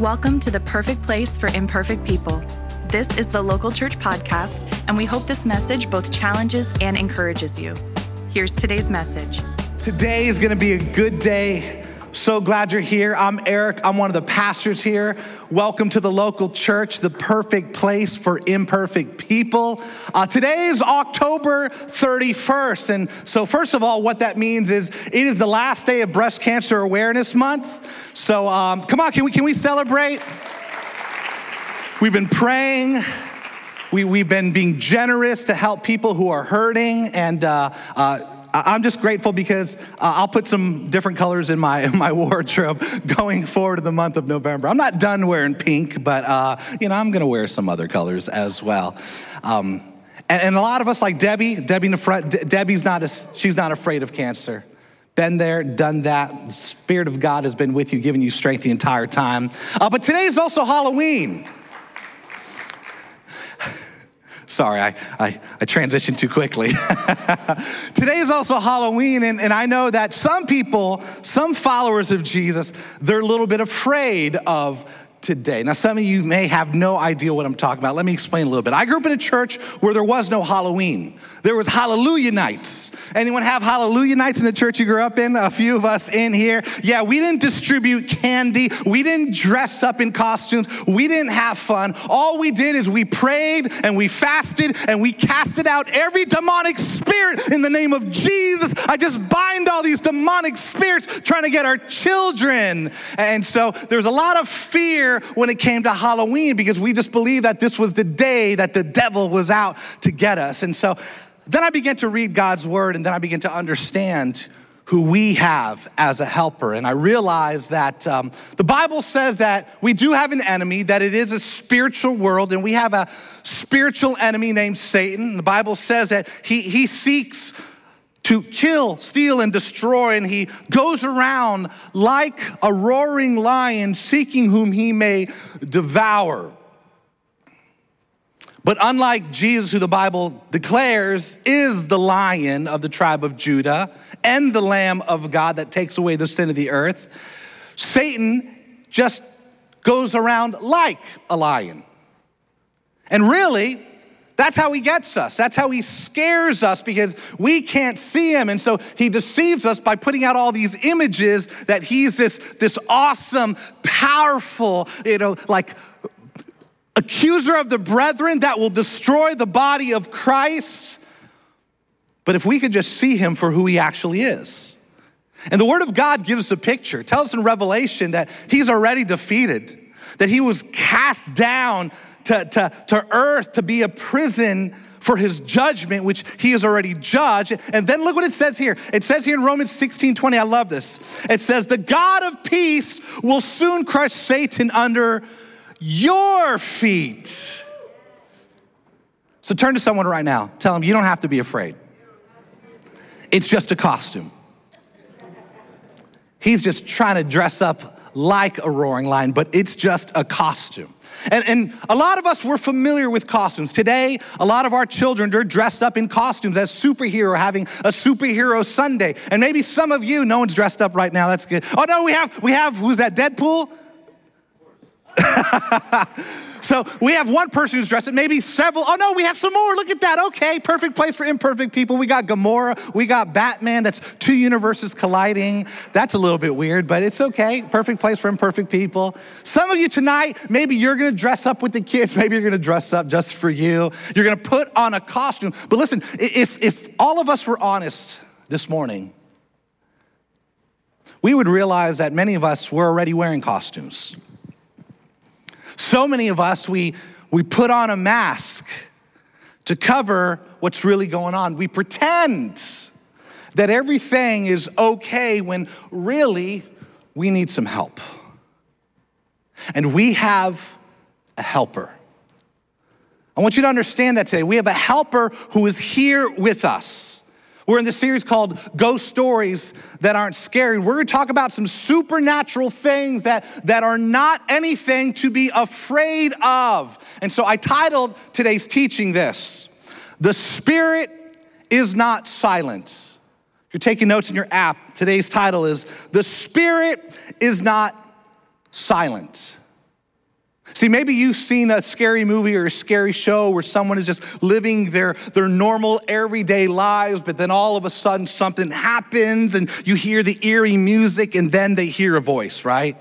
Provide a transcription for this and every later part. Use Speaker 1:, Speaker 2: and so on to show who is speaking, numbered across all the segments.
Speaker 1: Welcome to the perfect place for imperfect people. This is the Local Church Podcast, and we hope this message both challenges and encourages you. Here's today's message.
Speaker 2: Today is going to be a good day. So glad you're here. I'm Eric. I'm one of the pastors here. Welcome to the local church, the perfect place for imperfect people. Uh, today is October 31st. And so, first of all, what that means is it is the last day of Breast Cancer Awareness Month. So, um, come on, can we, can we celebrate? We've been praying. We, we've been being generous to help people who are hurting. And uh, uh, I'm just grateful because uh, I'll put some different colors in my, in my wardrobe going forward in the month of November. I'm not done wearing pink, but uh, you know, I'm gonna wear some other colors as well. Um, and, and, a lot of us, like Debbie, Debbie Debbie's not, a, she's not afraid of cancer. Been there, done that. The Spirit of God has been with you, giving you strength the entire time. Uh, but today is also Halloween. Sorry, I, I, I, transitioned too quickly. Today is also Halloween, and, and I know that some people, some followers of Jesus, they're a little bit afraid of today. Now, some of you may have no idea what I'm talking about. Let me explain a little bit. I grew up in a church where there was no Halloween. There was Hallelujah nights. Anyone have Hallelujah nights in the church you grew up in? A few of us in here. Yeah, we didn't distribute candy. We didn't dress up in costumes. We didn't have fun. All we did is we prayed and we fasted and we casted out every demonic spirit in the name of Jesus. I just bind all these demonic spirits trying to get our children. And so there's a lot of fear when it came to Halloween because we just believed that this was the day that the devil was out to get us. And so then I began to read God's word and then I began to understand who we have as a helper. And I realized that um, the Bible says that we do have an enemy, that it is a spiritual world, and we have a spiritual enemy named Satan. The Bible says that he, he seeks to kill, steal, and destroy, and he goes around like a roaring lion seeking whom he may devour. But unlike Jesus, who the Bible declares is the lion of the tribe of Judah and the Lamb of God that takes away the sin of the earth, Satan just goes around like a lion. And really, that's how he gets us. That's how he scares us because we can't see him. And so he deceives us by putting out all these images that he's this, this awesome, powerful, you know, like accuser of the brethren that will destroy the body of Christ. But if we could just see him for who he actually is. And the word of God gives a picture. Tells us in Revelation that he's already defeated, that he was cast down to, to, to earth to be a prison for his judgment, which he has already judged. And then look what it says here. It says here in Romans 16 20, I love this. It says, The God of peace will soon crush Satan under your feet. So turn to someone right now. Tell them you don't have to be afraid. It's just a costume. He's just trying to dress up like a roaring lion, but it's just a costume. And, and, a lot of us, we're familiar with costumes. Today, a lot of our children are dressed up in costumes as superhero, having a superhero Sunday. And maybe some of you, no one's dressed up right now, that's good. Oh no, we have, we have, who's that, Deadpool? so we have one person who's dressed it, maybe several. Oh no, we have some more. Look at that. Okay, perfect place for imperfect people. We got Gamora, we got Batman. That's two universes colliding. That's a little bit weird, but it's okay. Perfect place for imperfect people. Some of you tonight, maybe you're gonna dress up with the kids. Maybe you're gonna dress up just for you. You're gonna put on a costume. But listen, if, if all of us were honest this morning, we would realize that many of us were already wearing costumes. So many of us, we, we put on a mask to cover what's really going on. We pretend that everything is okay when really we need some help. And we have a helper. I want you to understand that today. We have a helper who is here with us. We're in this series called Ghost Stories That Aren't Scary. We're to talk about some supernatural things that, that are not anything to be afraid of. And so I titled today's teaching this The Spirit is Not Silent. If you're taking notes in your app, today's title is The Spirit is Not Silent. See, maybe you've seen a scary movie or a scary show where someone is just living their, their normal everyday lives, but then all of a sudden something happens and you hear the eerie music and then they hear a voice, right?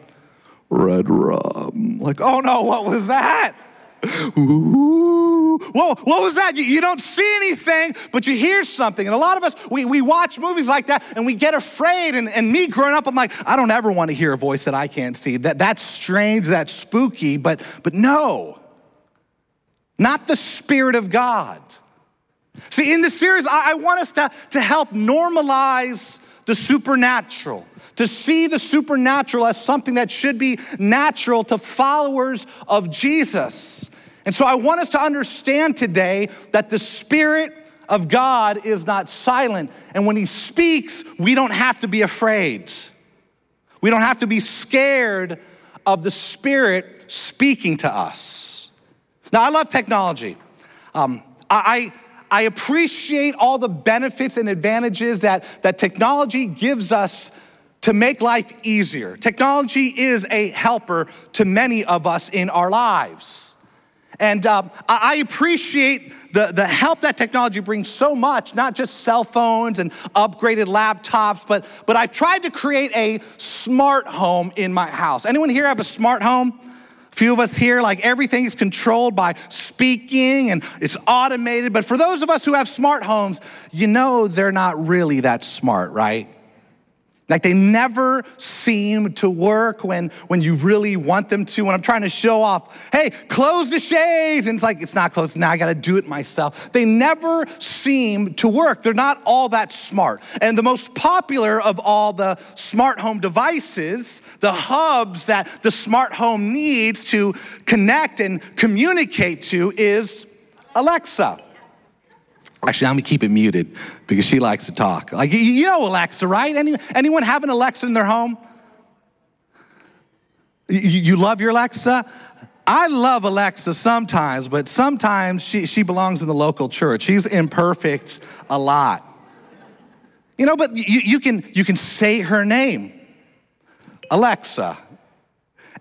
Speaker 2: Red rum. Like, oh no, what was that? Whoa, what was that? You, you, don't see anything, but you hear something. And a lot of us, we, we watch movies like that and we get afraid. And, and me growing up, I'm like, I don't ever want to hear a voice that I can't see. That, that's strange, that's spooky, but, but no, not the Spirit of God. See, in this series, I, I want us to, to help normalize the supernatural to see the supernatural as something that should be natural to followers of Jesus. And so I want us to understand today that the Spirit of God is not silent. And when He speaks, we don't have to be afraid. We don't have to be scared of the Spirit speaking to us. Now, I love technology. Um, I, I appreciate all the benefits and advantages that, that technology gives us to make life easier. Technology is a helper to many of us in our lives. And uh, I appreciate the, the help that technology brings so much, not just cell phones and upgraded laptops, but, but I've tried to create a smart home in my house. Anyone here have a smart home? Few of us here, like everything is controlled by speaking and it's automated. But for those of us who have smart homes, you know they're not really that smart, right? Like they never seem to work when, when you really want them to. When I'm trying to show off, hey, close the shades. And it's like, it's not closed. Now I got to do it myself. They never seem to work. They're not all that smart. And the most popular of all the smart home devices, the hubs that the smart home needs to connect and communicate to, is Alexa. Actually, I'm gonna keep it muted because she likes to talk. Like, you know Alexa, right? Any, anyone have an Alexa in their home? You, you love your Alexa? I love Alexa sometimes, but sometimes she, she belongs in the local church. She's imperfect a lot. You know, but you, you, can, you can say her name Alexa,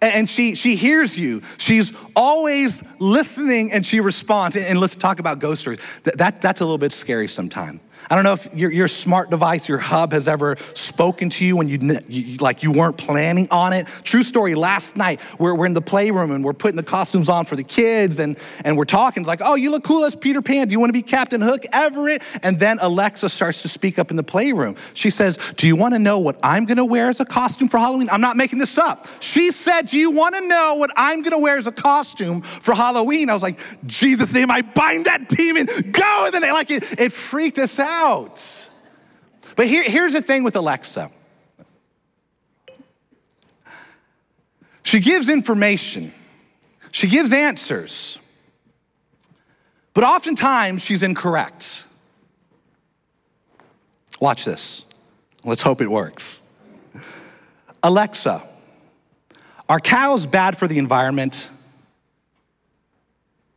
Speaker 2: and she, she hears you. She's always listening and she responds. And let's talk about ghost stories. That, that, that's a little bit scary sometimes. I don't know if your, your smart device, your hub has ever spoken to you when you, you, like you weren't planning on it. True story, last night we're, we're in the playroom and we're putting the costumes on for the kids and, and we're talking. Like, oh, you look cool as Peter Pan. Do you want to be Captain Hook Everett? And then Alexa starts to speak up in the playroom. She says, do you want to know what I'm going to wear as a costume for Halloween? I'm not making this up. She said, do you want to know what I'm going to wear as a costume for Halloween? I was like, Jesus' name, I bind that demon. Go. And then like it, it freaked us out out. But here, here's the thing with Alexa she gives information, she gives answers, but oftentimes she's incorrect. Watch this. Let's hope it works. Alexa, are cows bad for the environment?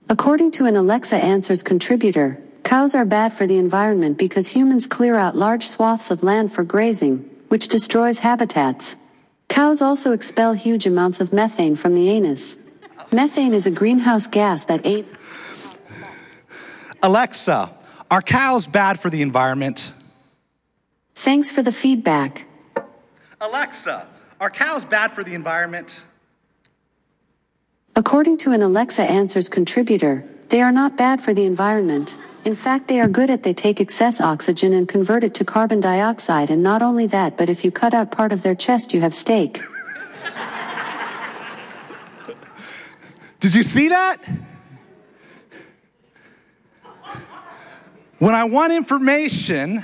Speaker 3: According to an Alexa Answers contributor, Cows are bad for the environment because humans clear out large swaths of land for grazing, which destroys habitats. Cows also expel huge amounts of methane from the anus. Methane is a greenhouse gas that aids.
Speaker 2: Alexa, are cows bad for the environment?
Speaker 3: Thanks for the feedback.
Speaker 2: Alexa, are cows bad for the environment?
Speaker 3: According to an Alexa Answers contributor, they are not bad for the environment. In fact, they are good at they take excess oxygen and convert it to carbon dioxide and not only that, but if you cut out part of their chest, you have steak.
Speaker 2: Did you see that? When I want information,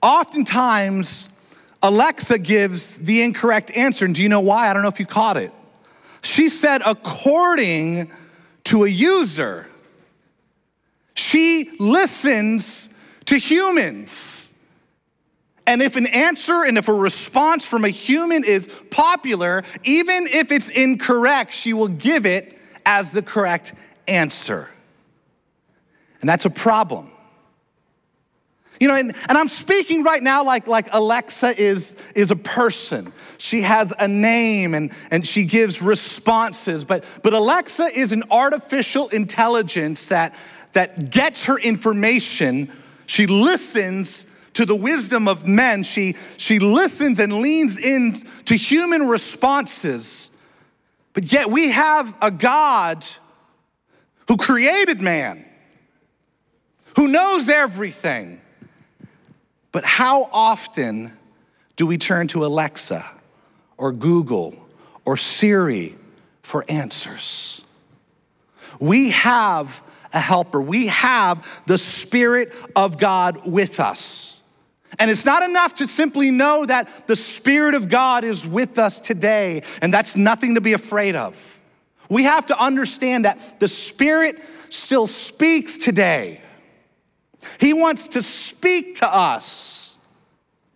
Speaker 2: oftentimes Alexa gives the incorrect answer. And do you know why? I don't know if you caught it. She said, according to a user. She listens to humans. And if an answer and if a response from a human is popular, even if it's incorrect, she will give it as the correct answer. And that's a problem. You know, and, and I'm speaking right now like, like Alexa is, is a person. She has a name and, and she gives responses. But, but Alexa is an artificial intelligence that, that gets her information. She listens to the wisdom of men. She, she listens and leans in to human responses. But yet we have a God who created man, who knows everything but how often do we turn to Alexa or Google or Siri for answers? We have a helper, we have the Spirit of God with us. And it's not enough to simply know that the Spirit of God is with us today, and that's nothing to be afraid of. We have to understand that the Spirit still speaks today. He wants to speak to us,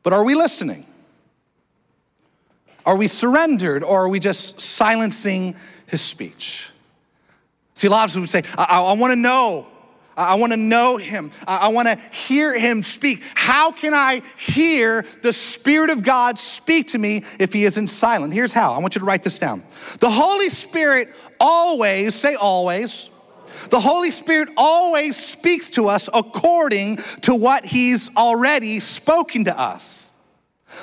Speaker 2: but are we listening? Are we surrendered or are we just silencing his speech? See, a lot of people would say, I, I, I want to know. I want to know him. I want to hear him speak. How can I hear the Spirit of God speak to me if he isn't silent? Here's how. I want you to write this down. The Holy Spirit always, say always, the Holy Spirit always speaks to us according to what He's already spoken to us.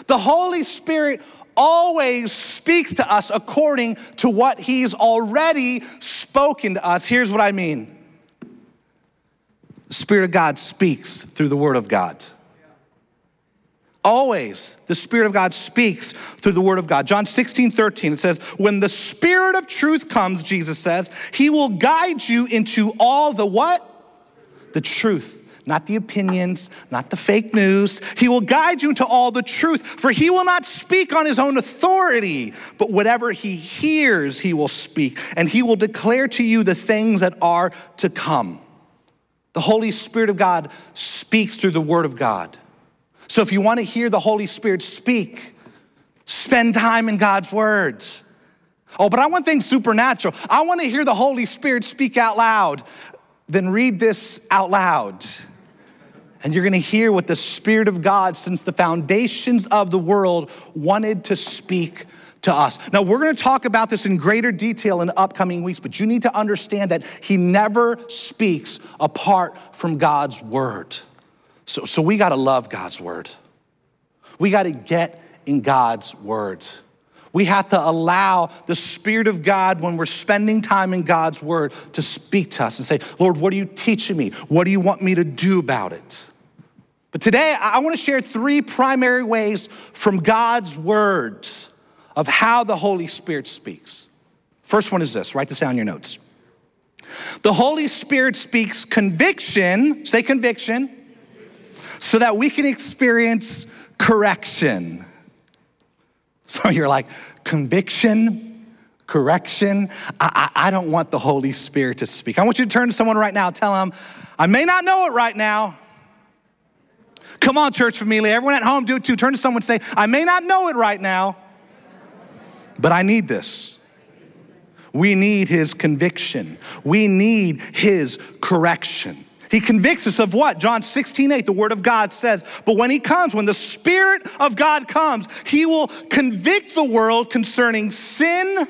Speaker 2: The Holy Spirit always speaks to us according to what He's already spoken to us. Here's what I mean the Spirit of God speaks through the Word of God. Always, the Spirit of God speaks through the Word of God. John 16, 13, it says, When the Spirit of truth comes, Jesus says, He will guide you into all the what? The truth. Not the opinions, not the fake news. He will guide you into all the truth, for he will not speak on his own authority, but whatever he hears, he will speak, and he will declare to you the things that are to come. The Holy Spirit of God speaks through the Word of God. So if you want to hear the Holy Spirit speak, spend time in God's words. Oh, but I want things supernatural. I want to hear the Holy Spirit speak out loud. Then read this out loud. And you're going to hear what the Spirit of God, since the foundations of the world, wanted to speak to us. Now, we're going to talk about this in greater detail in upcoming weeks, but you need to understand that He never speaks apart from God's word. So, so we got to love God's word. We got to get in God's word. We have to allow the Spirit of God, when we're spending time in God's Word, to speak to us and say, Lord, what are you teaching me? What do you want me to do about it? But today, I want to share three primary ways from God's words of how the Holy Spirit speaks. First one is this write this down in your notes. The Holy Spirit speaks conviction, say conviction, so that we can experience correction. So you're like, conviction, correction. I, I, I, don't want the Holy Spirit to speak. I want you to turn to someone right now, tell them, I may not know it right now. Come on, church family. Everyone at home, do it too. Turn to someone and say, I may not know it right now, but I need this. We need his conviction. We need his correction. He convicts us of what? John 16, 8, the word of God says, But when he comes, when the Spirit of God comes, he will convict the world concerning sin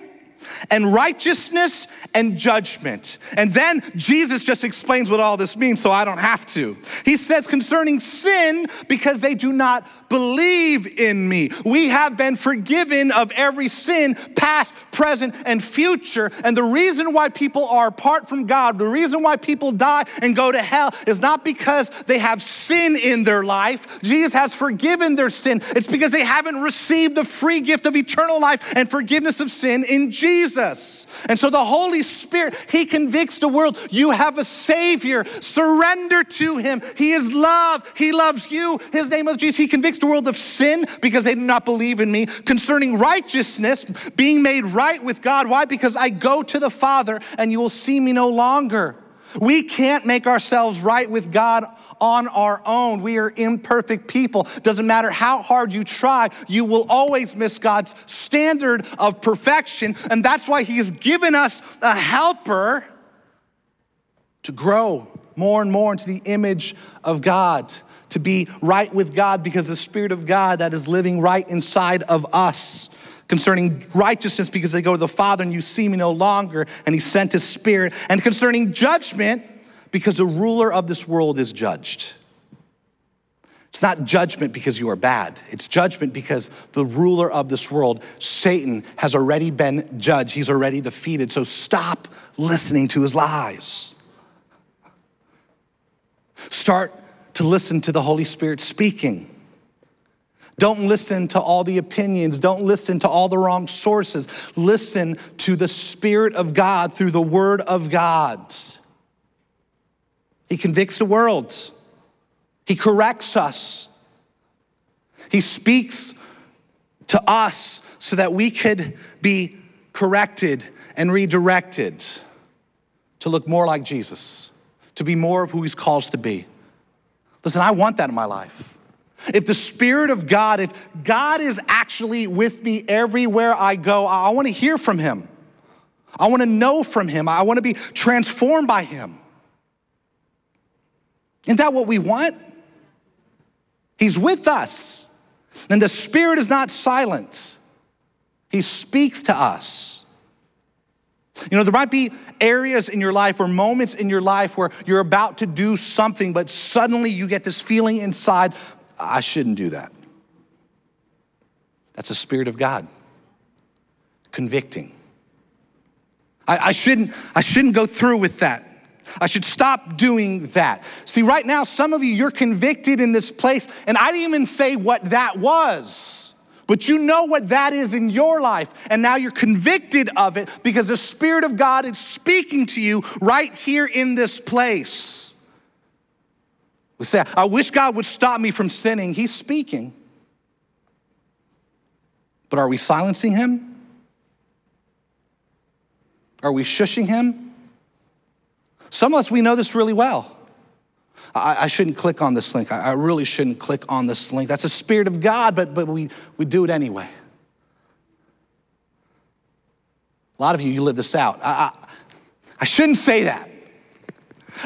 Speaker 2: and righteousness and judgment. And then Jesus just explains what all this means, so I don't have to. He says, concerning sin, because they do not believe in me. We have been forgiven of every sin, past, present, and future. And the reason why people are apart from God, the reason why people die and go to hell, is not because they have sin in their life. Jesus has forgiven their sin. It's because they haven't received the free gift of eternal life and forgiveness of sin in Jesus. And so the Holy Spirit, He convicts the world. You have a Savior. Surrender to Him. He is love. He loves you. His name is Jesus. He convicts the world of sin because they do not believe in me. Concerning righteousness, being made right with God. Why? Because I go to the Father and you will see me no longer. We can't make ourselves right with God on our own. We are imperfect people. Doesn't matter how hard you try, you will always miss God's standard of perfection. And that's why He has given us a helper to grow more and more into the image of God to be right with God because the Spirit of God that is living right inside of us. Concerning righteousness, because they go to the Father and you see me no longer, and He sent His Spirit. And concerning judgment, because the ruler of this world is judged. It's not judgment because you are bad. It's judgment because the ruler of this world, Satan, has already been judged. He's already defeated. So stop listening to his lies. Start to listen to the Holy Spirit speaking. Don't listen to all the opinions. Don't listen to all the wrong sources. Listen to the Spirit of God through the Word of God. He convicts the world. He corrects us. He speaks to us so that we could be corrected and redirected to look more like Jesus, to be more of who He's called us to be. Listen, I want that in my life. If the Spirit of God, if God is actually with me everywhere I go, I want to hear from Him. I want to know from Him. I want to be transformed by Him. Isn't that what we want? He's with us. And the Spirit is not silent, He speaks to us. You know, there might be areas in your life or moments in your life where you're about to do something, but suddenly you get this feeling inside, I shouldn't do that. That's the Spirit of God convicting. I, I, shouldn't, I shouldn't go through with that. I should stop doing that. See, right now, some of you, you're convicted in this place, and I didn't even say what that was. But you know what that is in your life, and now you're convicted of it because the Spirit of God is speaking to you right here in this place. We say, I wish God would stop me from sinning. He's speaking. But are we silencing Him? Are we shushing Him? Some of us, we know this really well. I, I shouldn't click on this link. I, I, really shouldn't click on this link. That's the Spirit of God, but, but we, we do it anyway. A lot of you, you live this out. I, I, I shouldn't say that.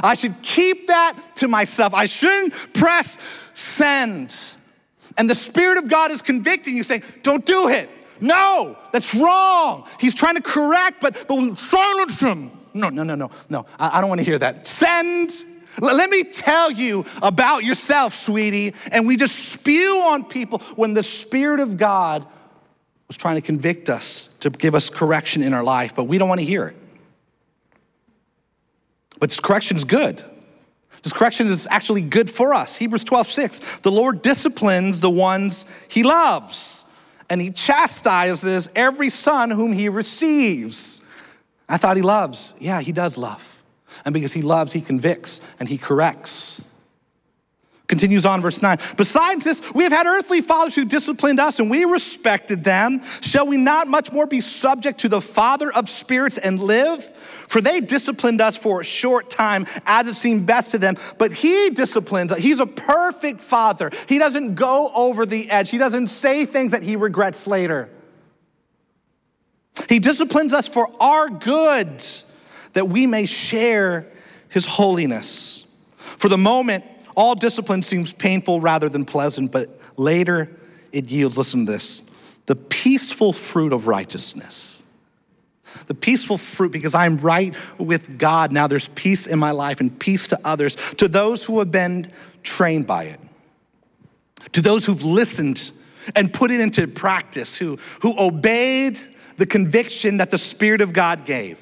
Speaker 2: I should keep that to myself. I shouldn't press send. And the Spirit of God is convicting you, saying, Don't do it. No, that's wrong. He's trying to correct, but, but silence him. No, no, no, no, no. I, I don't want to hear that. Send. L- let me tell you about yourself, sweetie. And we just spew on people when the Spirit of God was trying to convict us, to give us correction in our life, but we don't want to hear it. But this correction is good. This correction is actually good for us. Hebrews 12, 6. The Lord disciplines the ones he loves, and he chastises every son whom he receives. I thought he loves. Yeah, he does love. And because he loves, he convicts and he corrects. Continues on, verse 9. Besides this, we have had earthly fathers who disciplined us and we respected them. Shall we not much more be subject to the Father of spirits and live? For they disciplined us for a short time as it seemed best to them, but he disciplines us. He's a perfect father. He doesn't go over the edge, he doesn't say things that he regrets later. He disciplines us for our good, that we may share his holiness. For the moment, all discipline seems painful rather than pleasant, but later it yields, listen to this, the peaceful fruit of righteousness. The peaceful fruit, because I'm right with God. Now there's peace in my life and peace to others, to those who have been trained by it, to those who've listened and put it into practice, who, who obeyed the conviction that the Spirit of God gave.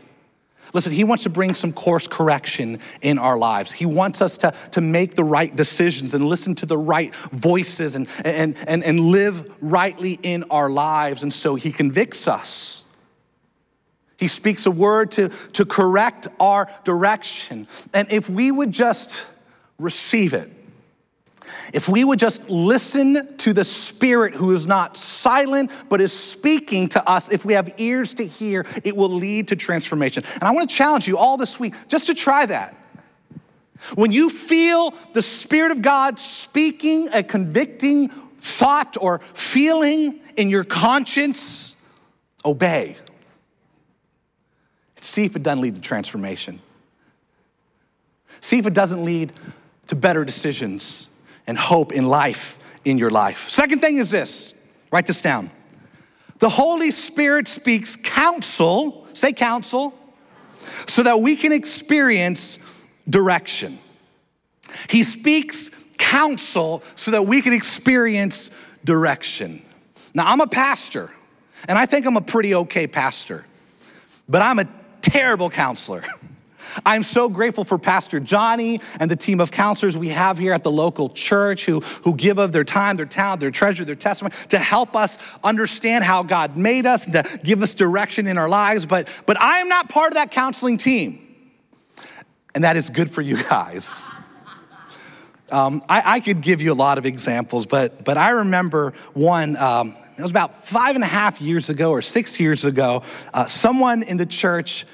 Speaker 2: Listen, He wants to bring some course correction in our lives. He wants us to, to make the right decisions and listen to the right voices and, and, and, and live rightly in our lives. And so He convicts us. He speaks a word to, to correct our direction. And if we would just receive it, if we would just listen to the Spirit who is not silent but is speaking to us, if we have ears to hear, it will lead to transformation. And I want to challenge you all this week just to try that. When you feel the Spirit of God speaking a convicting thought or feeling in your conscience, obey. See if it doesn't lead to transformation. See if it doesn't lead to better decisions and hope in life in your life. Second thing is this write this down. The Holy Spirit speaks counsel, say counsel, so that we can experience direction. He speaks counsel so that we can experience direction. Now, I'm a pastor, and I think I'm a pretty okay pastor, but I'm a terrible counselor. I'm so grateful for Pastor Johnny and the team of counselors we have here at the local church who, who give of their time, their talent, their treasure, their testimony to help us understand how God made us and to give us direction in our lives. But, but I am not part of that counseling team. And that is good for you guys. Um, I, I, could give you a lot of examples, but, but I remember one, um, it was about five and a half years ago or six years ago, uh, someone in the church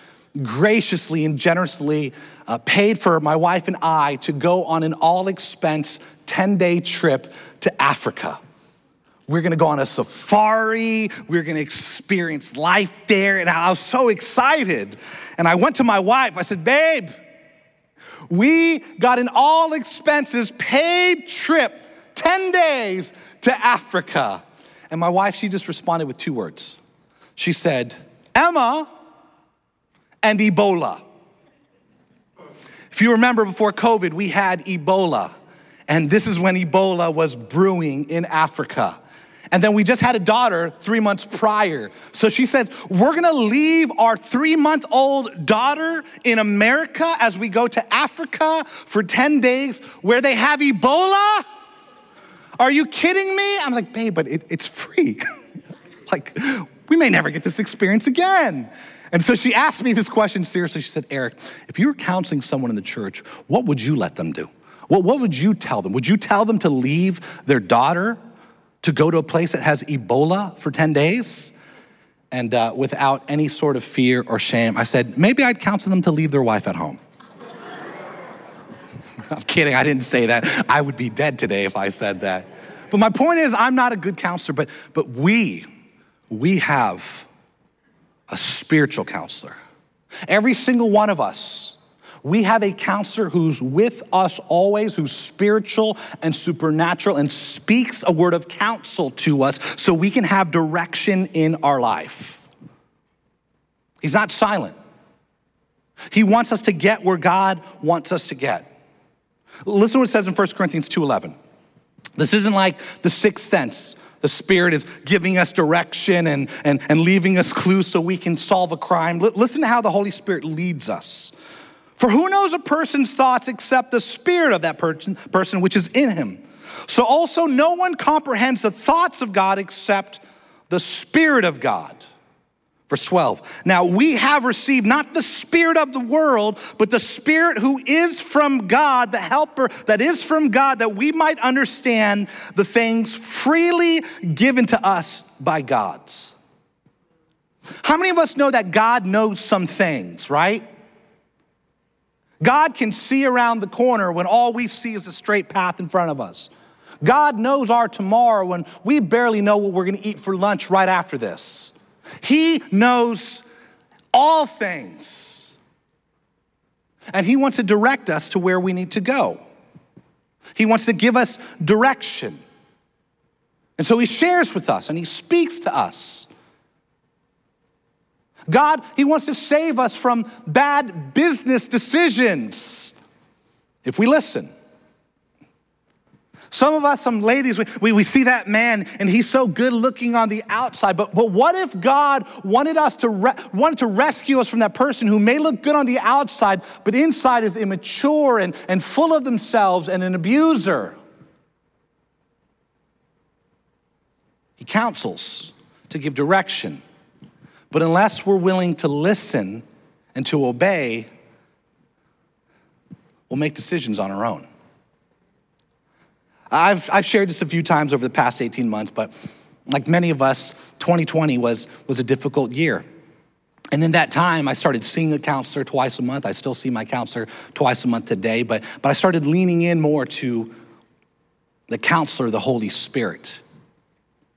Speaker 2: graciously and generously uh, paid for my wife and I to go on an all expense 10 day trip to Africa. We're gonna go on a safari. We're gonna experience life there. And I was so excited. And I went to my wife. I said, Babe, we got an all expenses paid trip, 10 days to Africa. And my wife, she just responded with two words. She said, Emma and Ebola. If you remember before COVID, we had Ebola. And this is when Ebola was brewing in Africa. And then we just had a daughter three months prior. So she says, We're gonna leave our three month old daughter in America as we go to Africa for 10 days where they have Ebola? Are you kidding me? I'm like, Babe, but it, it's free. like, we may never get this experience again. And so she asked me this question seriously. She said, Eric, if you were counseling someone in the church, what would you let them do? What, what would you tell them? Would you tell them to leave their daughter to go to a place that has Ebola for 10 days? And uh, without any sort of fear or shame, I said, maybe I'd counsel them to leave their wife at home. I'm kidding, I didn't say that. I would be dead today if I said that. But my point is, I'm not a good counselor, but, but we, we have a spiritual counselor. Every single one of us we have a counselor who's with us always, who's spiritual and supernatural and speaks a word of counsel to us so we can have direction in our life. He's not silent. He wants us to get where God wants us to get. Listen to what it says in 1 Corinthians 2:11. This isn't like the sixth sense. The Spirit is giving us direction and, and, and leaving us clues so we can solve a crime. listen to how the Holy Spirit leads us. For who knows a person's thoughts except the spirit of that person, person which is in him? So also no one comprehends the thoughts of God except the Spirit of God. Verse 12. Now we have received not the Spirit of the world, but the Spirit who is from God, the helper that is from God, that we might understand the things freely given to us by God's. How many of us know that God knows some things, right? God can see around the corner when all we see is a straight path in front of us. God knows our tomorrow when we barely know what we're going to eat for lunch right after this. He knows all things. And He wants to direct us to where we need to go. He wants to give us direction. And so He shares with us and He speaks to us. God, He wants to save us from bad business decisions if we listen. Some of us, some ladies, we, we, we, see that man and he's so good looking on the outside. But, but what if God wanted us to re- wanted to rescue us from that person who may look good on the outside, but inside is immature and, and full of themselves and an abuser? He counsels to give direction. But unless we're willing to listen and to obey, we'll make decisions on our own. I've, I've shared this a few times over the past 18 months, but like many of us, 2020 was, was a difficult year. And in that time, I started seeing a counselor twice a month. I still see my counselor twice a month today, but, but I started leaning in more to the counselor, the Holy Spirit.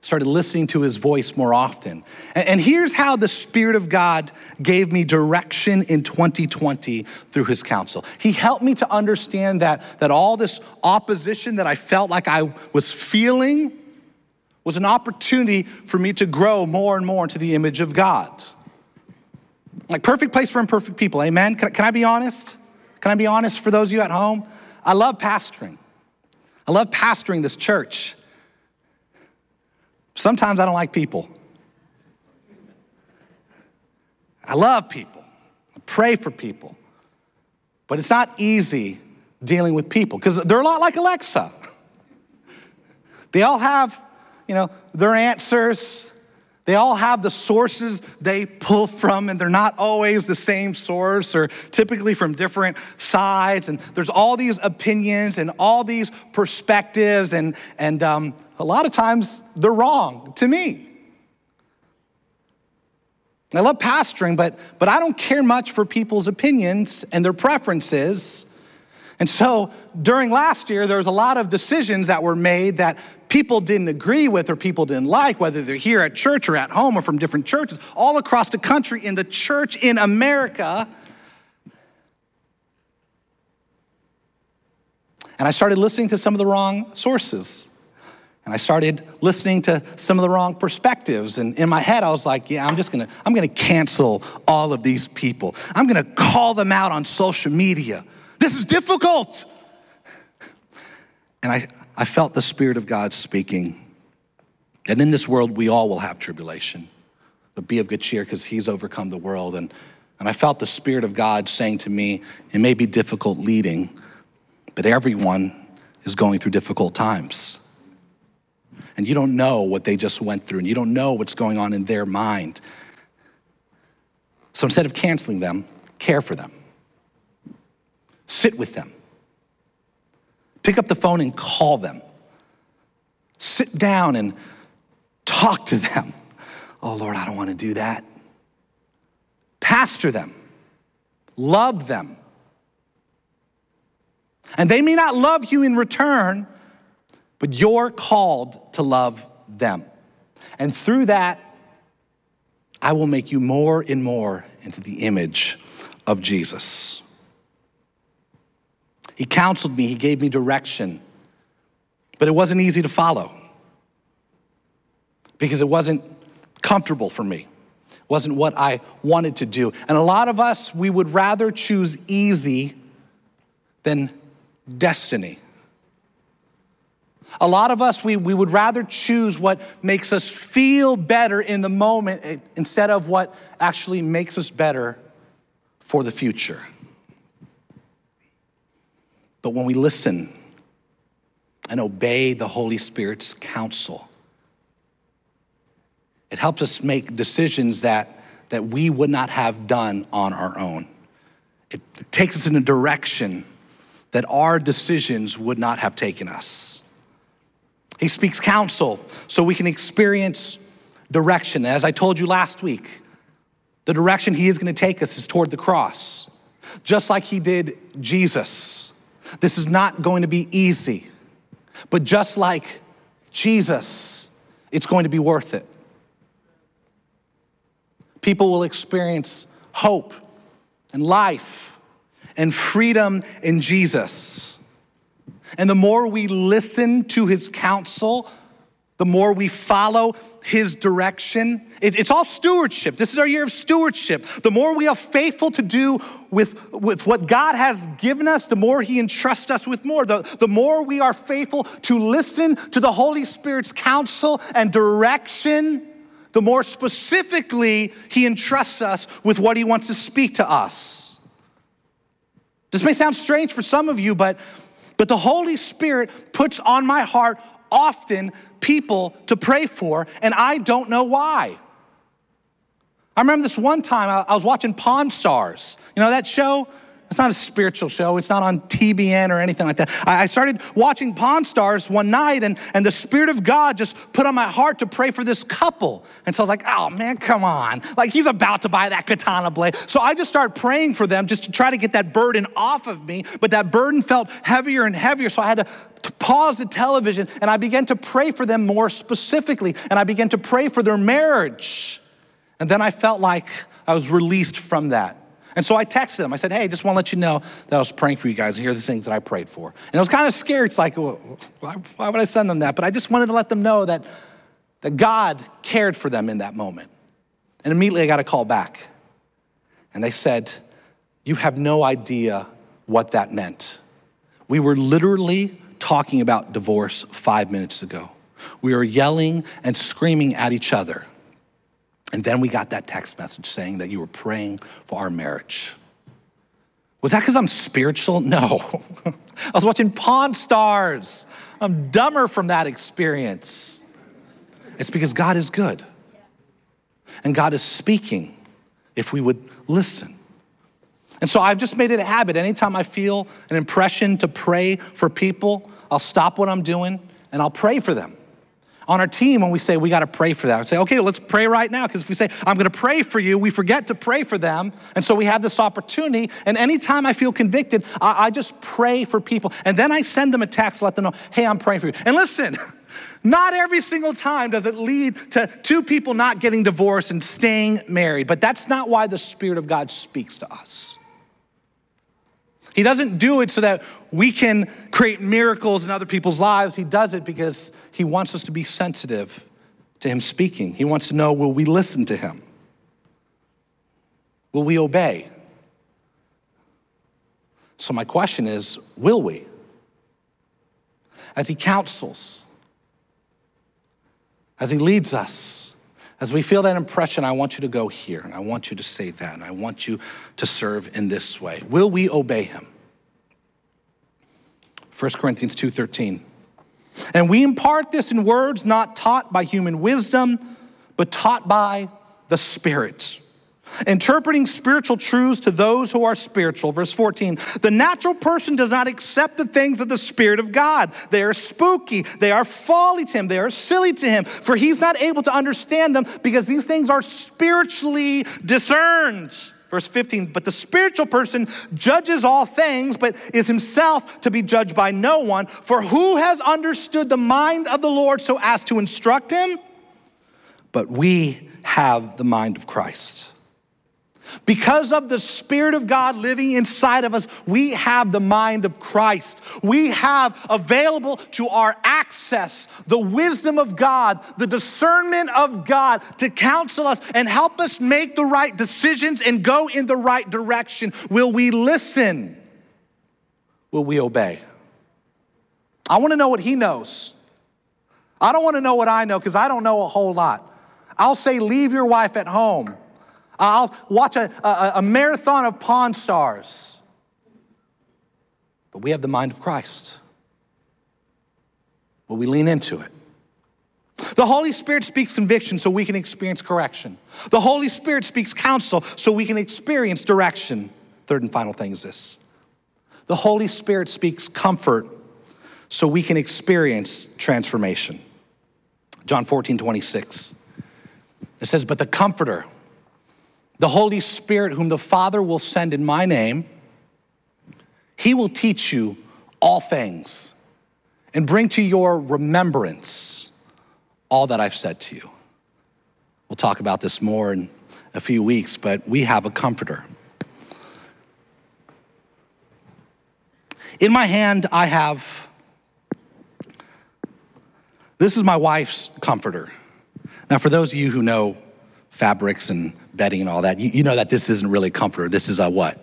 Speaker 2: Started listening to his voice more often. And, here's how the Spirit of God gave me direction in 2020 through his counsel. He helped me to understand that, that all this opposition that I felt like I was feeling was an opportunity for me to grow more and more into the image of God. Like perfect place for imperfect people, amen? Can, can I be honest? Can I be honest for those of you at home? I love pastoring. I love pastoring this church. Sometimes I don't like people. I love people. I pray for people. But it's not easy dealing with people because they're a lot like Alexa. They all have, you know, their answers. They all have the sources they pull from, and they're not always the same source or typically from different sides. And there's all these opinions and all these perspectives, and, and um, a lot of times they're wrong to me. I love pastoring, but, but I don't care much for people's opinions and their preferences. And so during last year, there was a lot of decisions that were made that people didn't agree with or people didn't like, whether they're here at church or at home or from different churches, all across the country in the church in America. And I started listening to some of the wrong sources. And I started listening to some of the wrong perspectives. And in my head, I was like, yeah, I'm just gonna, I'm gonna cancel all of these people. I'm gonna call them out on social media. This is difficult. And I, I felt the Spirit of God speaking. And in this world, we all will have tribulation. But be of good cheer because He's overcome the world. And, and I felt the Spirit of God saying to me, it may be difficult leading, but everyone is going through difficult times and you don't know what they just went through, and you don't know what's going on in their mind. So instead of canceling them, care for them, sit with them, pick up the phone and call them, sit down and talk to them. Oh, Lord, I don't want to do that. Pastor them, love them. And they may not love you in return, but you're called to love them. And through that, I will make you more and more into the image of Jesus. He counseled me, he gave me direction, but it wasn't easy to follow because it wasn't comfortable for me. It wasn't what I wanted to do. And a lot of us, we would rather choose easy than destiny. A lot of us, we, we would rather choose what makes us feel better in the moment eh, instead of what actually makes us better for the future. But when we listen and obey the Holy Spirit's counsel, it helps us make decisions that, that we would not have done on our own. It takes us in a direction that our decisions would not have taken us. He speaks counsel so we can experience direction. As I told you last week, the direction He is going to take us is toward the cross, just like He did Jesus. This is not going to be easy, but just like Jesus, it's going to be worth it. People will experience hope and life and freedom in Jesus. And the more we listen to his counsel, the more we follow his direction. It, it's all stewardship. This is our year of stewardship. The more we are faithful to do with, with what God has given us, the more he entrusts us with more. The, the more we are faithful to listen to the Holy Spirit's counsel and direction, the more specifically he entrusts us with what he wants to speak to us. This may sound strange for some of you, but but the Holy Spirit puts on my heart often people to pray for, and I don't know why. I remember this one time I was watching Pawn Stars. You know that show? It's not a spiritual show. It's not on TBN or anything like that. I started watching Pawn Stars one night, and, and the Spirit of God just put on my heart to pray for this couple. And so I was like, oh man, come on. Like he's about to buy that katana blade. So I just started praying for them just to try to get that burden off of me. But that burden felt heavier and heavier. So I had to, to pause the television and I began to pray for them more specifically. And I began to pray for their marriage. And then I felt like I was released from that. And so I texted them. I said, hey, just want to let you know that I was praying for you guys. And here are the things that I prayed for. And it was kind of scary. It's like, well, why, would I send them that? But I just wanted to let them know that, that God cared for them in that moment. And immediately I got a call back. And they said, you have no idea what that meant. We were literally talking about divorce five minutes ago. We were yelling and screaming at each other. And then we got that text message saying that you were praying for our marriage. Was that because I'm spiritual? No. I was watching Pawn Stars. I'm dumber from that experience. It's because God is good. And God is speaking if we would listen. And so I've just made it a habit. Anytime I feel an impression to pray for people, I'll stop what I'm doing and I'll pray for them on our team when we say we got to pray for that. We say, okay, let's pray right now. Because if we say, I'm going to pray for you, we forget to pray for them. And so we have this opportunity. And anytime I feel convicted, I, I just pray for people. And then I send them a text, let them know, hey, I'm praying for you. And listen, not every single time does it lead to two people not getting divorced and staying married. But that's not why the Spirit of God speaks to us. He doesn't do it so that we can create miracles in other people's lives. He does it because he wants us to be sensitive to him speaking. He wants to know will we listen to him? Will we obey? So, my question is will we? As he counsels, as he leads us, as we feel that impression, I want you to go here, and I want you to say that, and I want you to serve in this way. Will we obey him? 1 Corinthians 2:13. And we impart this in words not taught by human wisdom, but taught by the Spirit. Interpreting spiritual truths to those who are spiritual. Verse 14, the natural person does not accept the things of the Spirit of God. They are spooky, they are folly to him, they are silly to him, for he's not able to understand them because these things are spiritually discerned. Verse 15, but the spiritual person judges all things, but is himself to be judged by no one. For who has understood the mind of the Lord so as to instruct him? But we have the mind of Christ. Because of the Spirit of God living inside of us, we have the mind of Christ. We have available to our access the wisdom of God, the discernment of God to counsel us and help us make the right decisions and go in the right direction. Will we listen? Will we obey? I want to know what He knows. I don't want to know what I know because I don't know a whole lot. I'll say, leave your wife at home. I'll watch a, a, a marathon of Pawn Stars. But we have the mind of Christ. Will we lean into it? The Holy Spirit speaks conviction so we can experience correction. The Holy Spirit speaks counsel so we can experience direction. Third and final thing is this the Holy Spirit speaks comfort so we can experience transformation. John 14, 26. It says, But the Comforter, the Holy Spirit, whom the Father will send in my name, he will teach you all things and bring to your remembrance all that I've said to you. We'll talk about this more in a few weeks, but we have a comforter. In my hand, I have this is my wife's comforter. Now, for those of you who know fabrics and bedding and all that, you, you know that this isn't really a comforter. This is a what?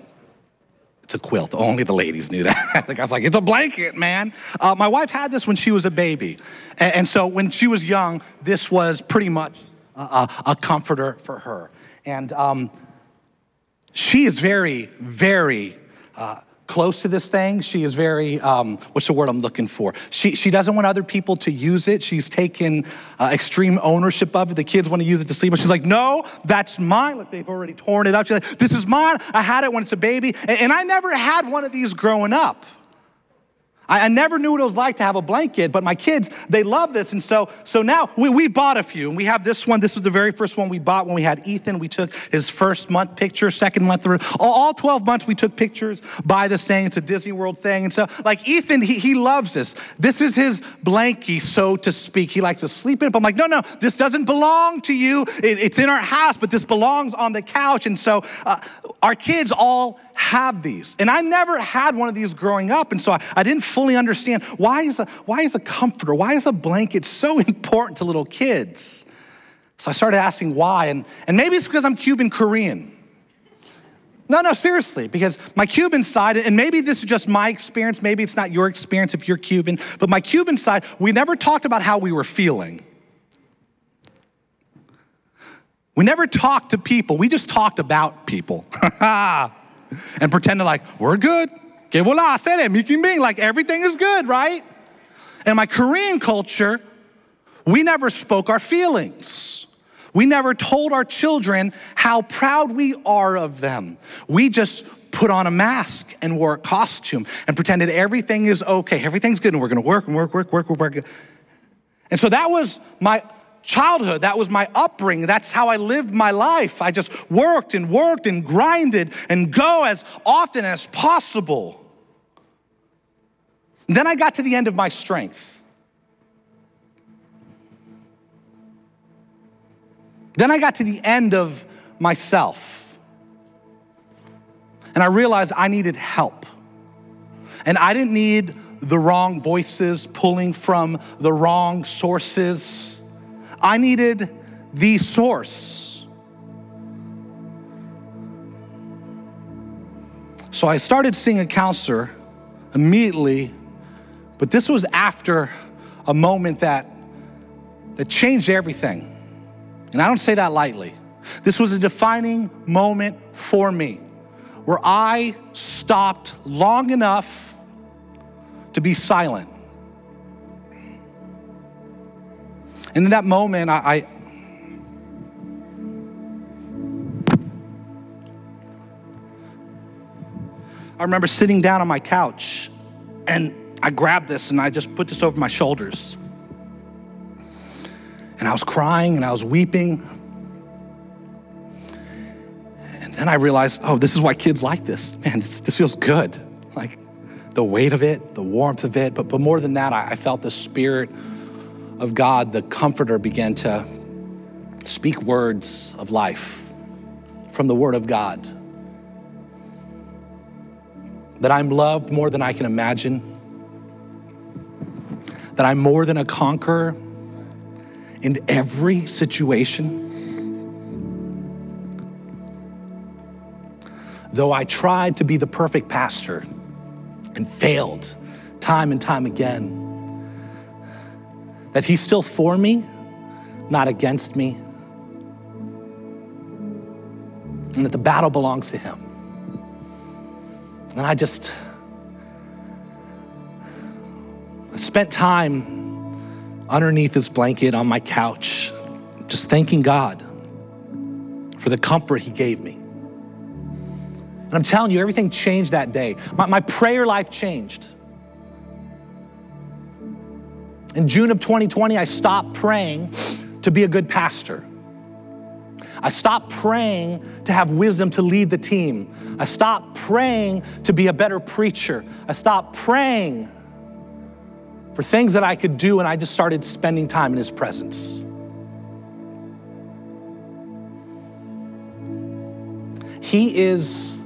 Speaker 2: It's a quilt. Only the ladies knew that. the guy's like, it's a blanket, man. Uh, my wife had this when she was a baby. And, and so when she was young, this was pretty much a, a comforter for her. And um, she is very, very uh, close to this thing. She is very, um, what's the word I'm looking for? She, she doesn't want other people to use it. She's taken uh, extreme ownership of it. The kids want to use it to sleep, but she's like, no, that's mine. Like they've already torn it up. She's like, this is mine. I had it when it's a baby. And, and I never had one of these growing up. I, I, never knew what it was like to have a blanket, but my kids, they love this. And so, so now we, we bought a few, and we have this one. This was the very first one we bought when we had Ethan. We took his first month picture, second month, all, all 12 months we took pictures by this thing. It's a Disney World thing. And so, like Ethan, he, he loves this. This is his blankie, so to speak. He likes to sleep in it. But I'm like, no, no, this doesn't belong to you. It, it's in our house, but this belongs on the couch. And so, uh, our kids all have these. And I never had one of these growing up. And so I, I didn't fully understand why is, a, why is a comforter, why is a blanket so important to little kids? So I started asking why. And, and maybe it's because I'm Cuban Korean. No, no, seriously, because my Cuban side, and maybe this is just my experience, maybe it's not your experience if you're Cuban, but my Cuban side, we never talked about how we were feeling. We never talked to people, we just talked about people. and pretended like, we're good. Que voila, said it, Mickey Bing, like everything is good, right? In my Korean culture, we never spoke our feelings. We never told our children how proud we are of them. We just put on a mask and wore a costume and pretended everything is okay, everything's good, and we're gonna work and work, work, work, work, work. And so that was my childhood. That was my upbringing. That's how I lived my life. I just worked and worked and grinded and go as often as possible. Then I got to the end of my strength. Then I got to the end of myself. And I realized I needed help. And I didn't need the wrong voices pulling from the wrong sources. I needed the source. So I started seeing a counselor immediately, but this was after a moment that, that changed everything. And I don't say that lightly. This was a defining moment for me where I stopped long enough to be silent. And in that moment, I, I I remember sitting down on my couch and I grabbed this and I just put this over my shoulders. And I was crying and I was weeping. And then I realized, oh, this is why kids like this. Man, this, this feels good. Like the weight of it, the warmth of it. But, but more than that, I, I felt the spirit of God, the Comforter began to speak words of life from the Word of God. That I'm loved more than I can imagine, that I'm more than a conqueror in every situation. Though I tried to be the perfect pastor and failed time and time again that He's still for me, not against me, and that the battle belongs to Him. And I just I spent time underneath this blanket on my couch, just thanking God for the comfort He gave me. And I'm telling you, everything changed that day. My, my prayer life changed. In June of 2020, I stopped praying to be a good pastor. I stopped praying to have wisdom to lead the team. I stopped praying to be a better preacher. I stopped praying for things that I could do, and I just started spending time in His presence. He is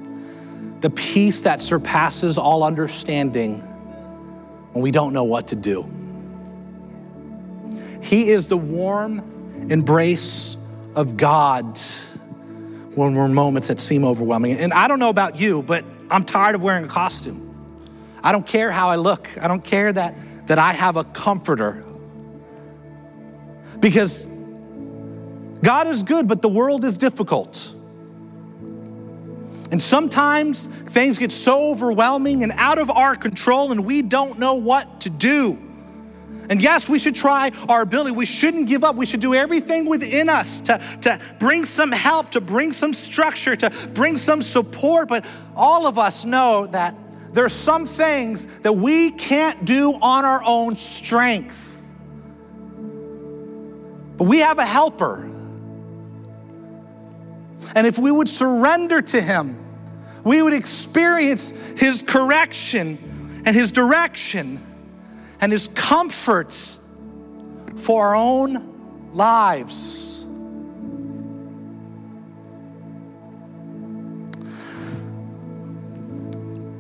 Speaker 2: the peace that surpasses all understanding when we don't know what to do. He is the warm embrace of God when we're moments that seem overwhelming. And I don't know about you, but I'm tired of wearing a costume. I don't care how I look. I don't care that, that I have a comforter. Because God is good, but the world is difficult. And sometimes things get so overwhelming and out of our control, and we don't know what to do. And yes, we should try our ability. We shouldn't give up. We should do everything within us to, to bring some help, to bring some structure, to bring some support. But all of us know that there are some things that we can't do on our own strength. But we have a helper. And if we would surrender to Him, we would experience His correction and His direction and His comfort for our own lives.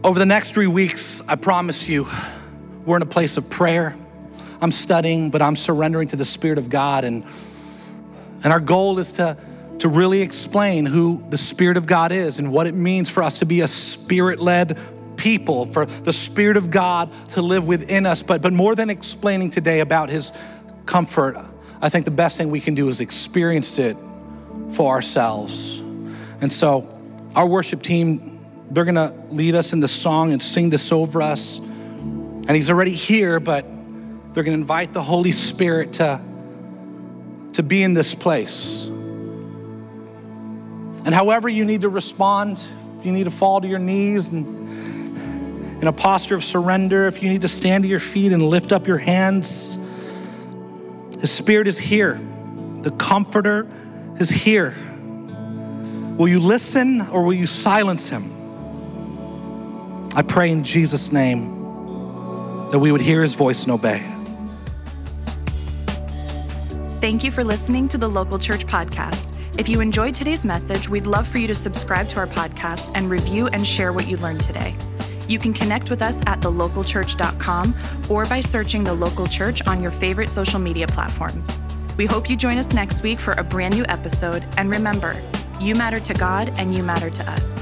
Speaker 2: Over the next three weeks, I promise you, we're in a place of prayer. I'm studying, but I'm surrendering to the Spirit of God. And, and our goal is to, to really explain who the Spirit of God is and what it means for us to be a spirit led people, for the Spirit of God to live within us. But, but more than explaining today about His comfort, I think the best thing we can do is experience it for ourselves. And so, our worship team, they're gonna lead us in the song and sing this over us. And He's already here, but they're gonna invite the Holy Spirit to, to be in this place. And however you need to respond, if you need to fall to your knees and in a posture of surrender, if you need to stand to your feet and lift up your hands, His Spirit is here. The Comforter is here. Will you listen or will you silence Him? I pray in Jesus' name that we would hear His voice and obey.
Speaker 1: Thank you for listening to the Local Church Podcast. If you enjoyed today's message, we'd love for you to subscribe to our podcast and review and share what you learned today. You can connect with us at thelocalchurch.com or by searching The Local Church on your favorite social media platforms. We hope you join us next week for a brand new episode. And remember, you matter to God and you matter to us.